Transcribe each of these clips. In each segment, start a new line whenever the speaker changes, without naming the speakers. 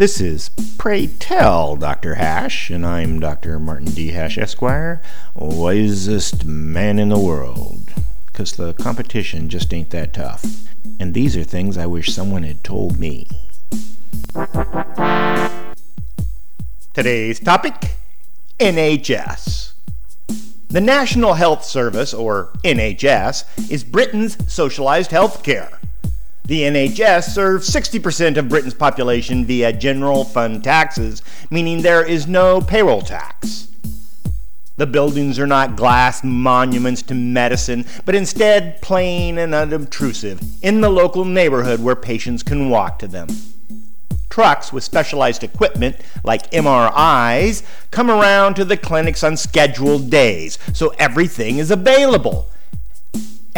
This is Pray Tell Dr. Hash, and I'm Dr. Martin D. Hash, Esquire, wisest man in the world. Because the competition just ain't that tough. And these are things I wish someone had told me. Today's topic NHS. The National Health Service, or NHS, is Britain's socialized health care. The NHS serves 60% of Britain's population via general fund taxes, meaning there is no payroll tax. The buildings are not glass monuments to medicine, but instead plain and unobtrusive in the local neighborhood where patients can walk to them. Trucks with specialized equipment, like MRIs, come around to the clinics on scheduled days, so everything is available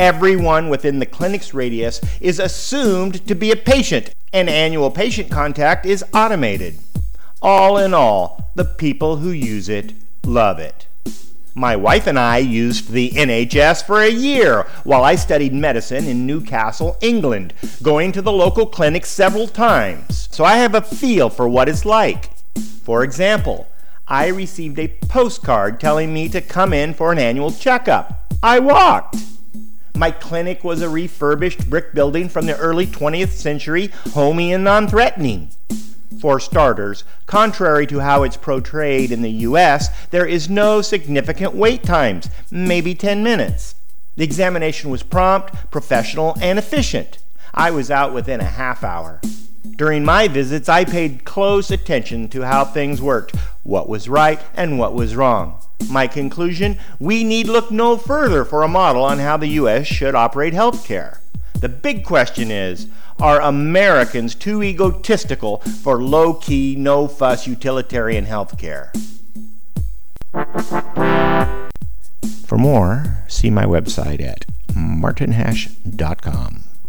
Everyone within the clinic's radius is assumed to be a patient, and annual patient contact is automated. All in all, the people who use it love it. My wife and I used the NHS for a year while I studied medicine in Newcastle, England, going to the local clinic several times, so I have a feel for what it's like. For example, I received a postcard telling me to come in for an annual checkup. I walked. My clinic was a refurbished brick building from the early 20th century, homey and non threatening. For starters, contrary to how it's portrayed in the US, there is no significant wait times, maybe 10 minutes. The examination was prompt, professional, and efficient. I was out within a half hour. During my visits, I paid close attention to how things worked, what was right and what was wrong. My conclusion we need look no further for a model on how the U.S. should operate healthcare. The big question is are Americans too egotistical for low key, no fuss utilitarian healthcare? For more, see my website at martinhash.com.